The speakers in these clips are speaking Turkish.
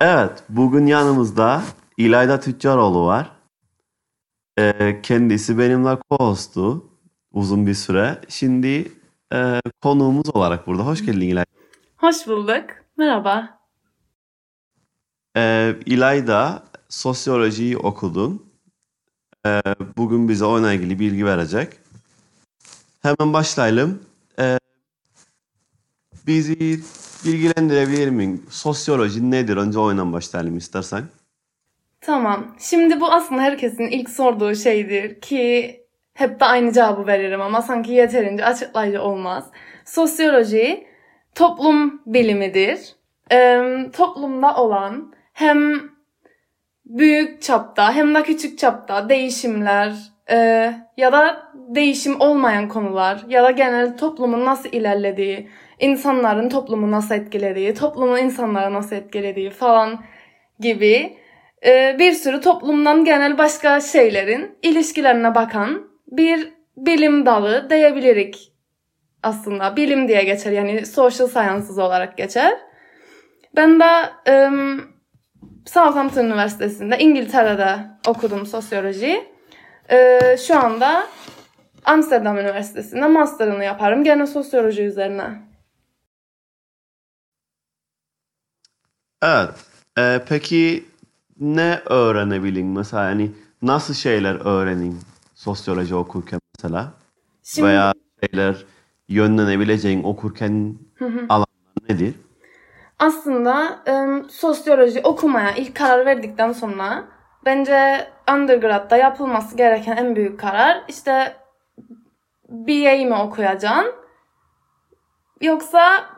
Evet, bugün yanımızda İlayda Tüccaroğlu var. Ee, kendisi benimle co-host'tu uzun bir süre. Şimdi e, konuğumuz olarak burada. Hoş geldin İlayda. Hoş bulduk. Merhaba. Ee, İlayda sosyolojiyi okudun. Ee, bugün bize onunla ilgili bilgi verecek. Hemen başlayalım. Ee, bizi bilgilendirebilir miyim? Sosyoloji nedir? Önce oyundan başlayalım istersen. Tamam. Şimdi bu aslında herkesin ilk sorduğu şeydir ki hep de aynı cevabı veririm ama sanki yeterince açıklayıcı olmaz. Sosyoloji toplum bilimidir. Ee, toplumda olan hem büyük çapta hem de küçük çapta değişimler e, ya da değişim olmayan konular ya da genel toplumun nasıl ilerlediği, insanların toplumu nasıl etkilediği, toplumun insanları nasıl etkilediği falan gibi e, bir sürü toplumdan genel başka şeylerin ilişkilerine bakan bir bilim dalı diyebilirik aslında. Bilim diye geçer yani social sciences olarak geçer. Ben de um, Southampton Üniversitesi'nde İngiltere'de okudum sosyoloji. Ee, şu anda Amsterdam Üniversitesi'nde master'ını yaparım gene sosyoloji üzerine. Evet. Ee, peki ne öğrenebilin mesela yani nasıl şeyler öğrenin sosyoloji okurken mesela Şimdi veya şeyler yönlenebileceğin okurken alanlar nedir? aslında em, sosyoloji okumaya ilk karar verdikten sonra bence undergrad'da yapılması gereken en büyük karar işte BA mi okuyacaksın yoksa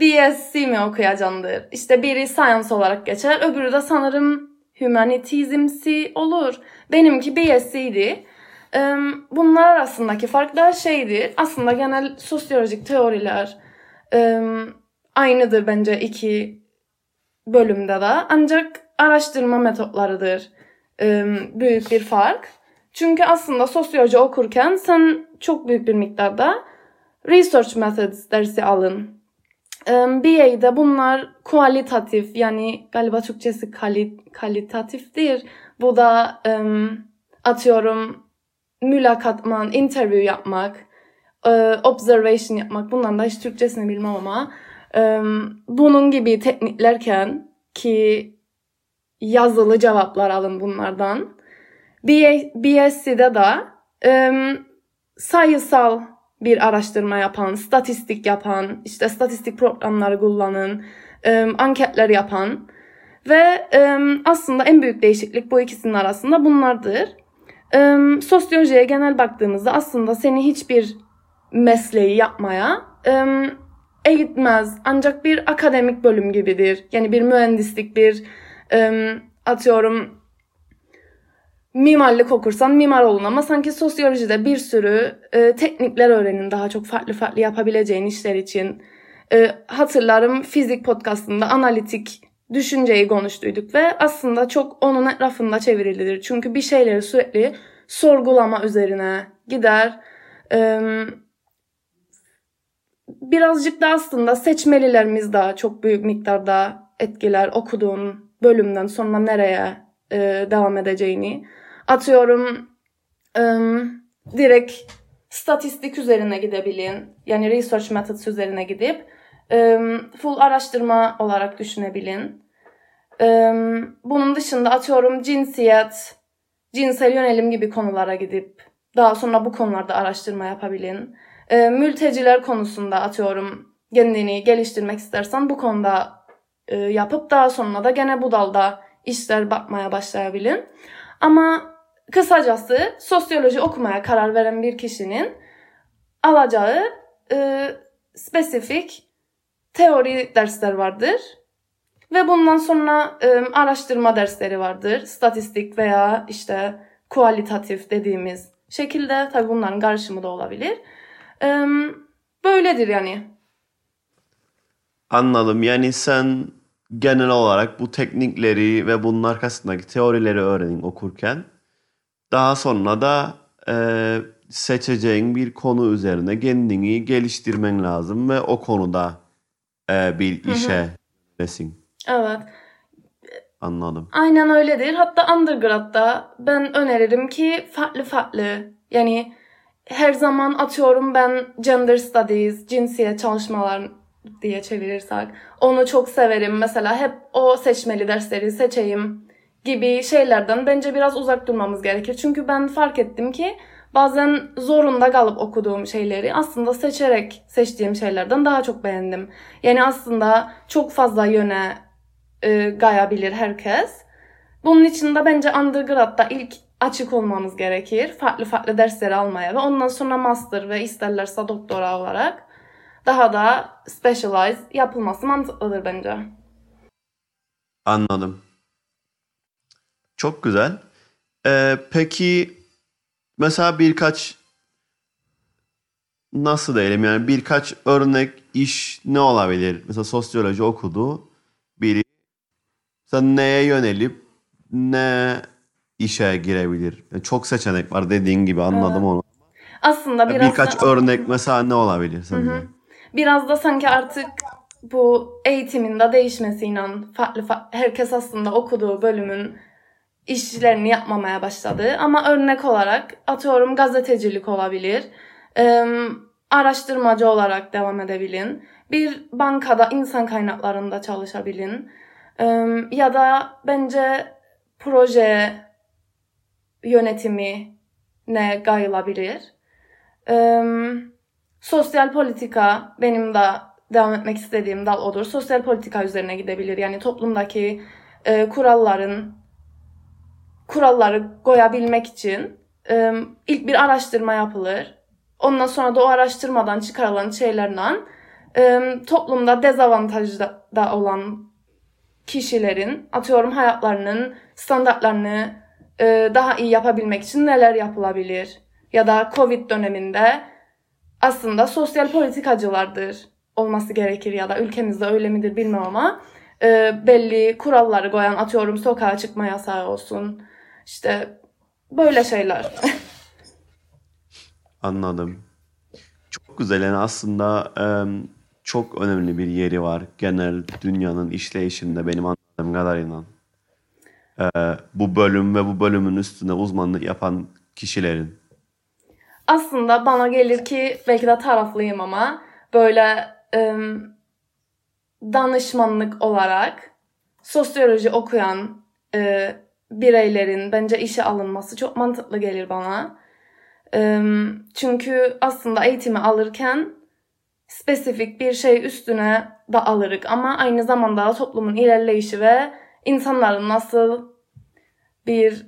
BSc mi okuyacaksındır. İşte biri science olarak geçer, öbürü de sanırım humanities'imsi olur. Benimki BSc'ydi. Em, Bunlar arasındaki farklar şeydir. Aslında genel sosyolojik teoriler aynıdır bence iki bölümde de. Ancak araştırma metotlarıdır büyük bir fark. Çünkü aslında sosyoloji okurken sen çok büyük bir miktarda research methods dersi alın. Em, BA'de bunlar kualitatif yani galiba Türkçesi kali, kalitatiftir. Bu da atıyorum mülakatman, interview yapmak, e, observation yapmak. Bundan da hiç Türkçesini bilmem ama bunun gibi tekniklerken ki yazılı cevaplar alın bunlardan. BSC'de de sayısal bir araştırma yapan, statistik yapan, işte statistik programları kullanın, e, anketler yapan ve e, aslında en büyük değişiklik bu ikisinin arasında bunlardır. Sosyolojiye genel baktığımızda aslında seni hiçbir mesleği yapmaya eğitmez. Ancak bir akademik bölüm gibidir. Yani bir mühendislik, bir atıyorum mimarlık okursan mimar olun ama sanki sosyolojide bir sürü e, teknikler öğrenin daha çok farklı farklı yapabileceğin işler için. E, hatırlarım fizik podcastında analitik düşünceyi konuştuyduk ve aslında çok onun etrafında çevrilidir. Çünkü bir şeyleri sürekli sorgulama üzerine gider. E, birazcık da aslında seçmelilerimiz daha çok büyük miktarda etkiler okuduğun bölümden sonra nereye e, devam edeceğini. Atıyorum e, direkt statistik üzerine gidebilin. Yani research methods üzerine gidip e, full araştırma olarak düşünebilin. E, bunun dışında atıyorum cinsiyet, cinsel yönelim gibi konulara gidip daha sonra bu konularda araştırma yapabilin. E, mülteciler konusunda atıyorum kendini geliştirmek istersen bu konuda e, yapıp daha sonra da gene bu dalda işler bakmaya başlayabilin. Ama kısacası sosyoloji okumaya karar veren bir kişinin alacağı e, spesifik teori dersler vardır. Ve bundan sonra e, araştırma dersleri vardır. Statistik veya işte kualitatif dediğimiz şekilde. Tabii bunların karışımı da olabilir. E, böyledir yani. Anladım. Yani sen genel olarak bu teknikleri ve bunun arkasındaki teorileri öğrenin okurken daha sonra da e, seçeceğin bir konu üzerine kendini geliştirmen lazım ve o konuda e, bir işe resim. Evet. Anladım. Aynen öyledir. Hatta undergrad'da ben öneririm ki farklı farklı. Yani her zaman atıyorum ben gender studies, cinsiyet çalışmalar diye çevirirsek. Onu çok severim. Mesela hep o seçmeli dersleri seçeyim gibi şeylerden bence biraz uzak durmamız gerekir. Çünkü ben fark ettim ki bazen zorunda kalıp okuduğum şeyleri aslında seçerek seçtiğim şeylerden daha çok beğendim. Yani aslında çok fazla yöne e, gayabilir herkes. Bunun için de bence undergrad'da ilk açık olmamız gerekir. Farklı farklı dersleri almaya ve ondan sonra master ve isterlerse doktora olarak daha da specialize yapılması mantıklıdır bence. Anladım. Çok güzel. Ee, peki mesela birkaç nasıl diyelim yani birkaç örnek iş ne olabilir? Mesela sosyoloji okudu biri. Sen neye yönelip ne işe girebilir? Yani çok seçenek var dediğin gibi anladım onu. Aslında biraz Birkaç da, örnek mesela ne olabilir sence? biraz da sanki artık bu eğitimin de değişmesiyle farklı, farklı herkes aslında okuduğu bölümün işlerini yapmamaya başladı. Ama örnek olarak atıyorum gazetecilik olabilir. Ee, araştırmacı olarak devam edebilin. Bir bankada insan kaynaklarında çalışabilin. Ee, ya da bence proje yönetimi ne gayılabilir. Ee, sosyal politika benim de devam etmek istediğim dal odur. Sosyal politika üzerine gidebilir. Yani toplumdaki e, kuralların kuralları koyabilmek için e, ilk bir araştırma yapılır. Ondan sonra da o araştırmadan çıkarılan şeylerle e, toplumda dezavantajda da olan kişilerin atıyorum hayatlarının standartlarını e, daha iyi yapabilmek için neler yapılabilir? Ya da Covid döneminde aslında sosyal politikacılardır olması gerekir ya da ülkemizde öyle midir bilmem ama e, belli kuralları koyan atıyorum sokağa çıkma yasağı olsun. İşte böyle şeyler. Anladım. Çok güzel yani aslında çok önemli bir yeri var genel dünyanın işleyişinde benim anladığım kadarıyla. Bu bölüm ve bu bölümün üstüne uzmanlık yapan kişilerin. aslında bana gelir ki belki de taraflıyım ama böyle danışmanlık olarak sosyoloji okuyan e, bireylerin bence işe alınması çok mantıklı gelir bana. Çünkü aslında eğitimi alırken spesifik bir şey üstüne da alırık ama aynı zamanda toplumun ilerleyişi ve insanların nasıl bir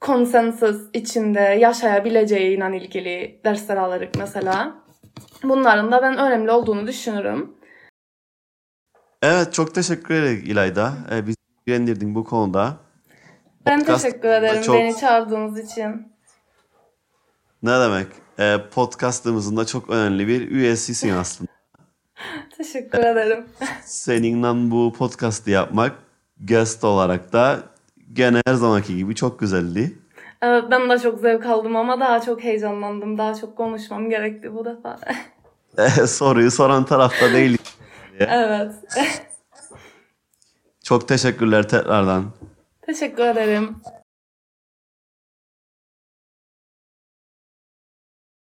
konsensus içinde yaşayabileceğiyle ilgili dersler alırık mesela. Bunların da ben önemli olduğunu düşünürüm. Evet çok teşekkür ederim İlayda. Ee, bizi ilgilendirdin bu konuda. Ben Podcast teşekkür ederim çok- beni çağırdığınız için. Ne demek? Ee, podcastımızın da çok önemli bir üyesisin aslında. Teşekkür ederim. Seninle bu podcast'ı yapmak guest olarak da gene her zamanki gibi çok güzeldi. Evet ben de çok zevk aldım ama daha çok heyecanlandım. Daha çok konuşmam gerekti bu defa. Ee, soruyu soran tarafta değil. evet. Çok teşekkürler tekrardan. Teşekkür ederim.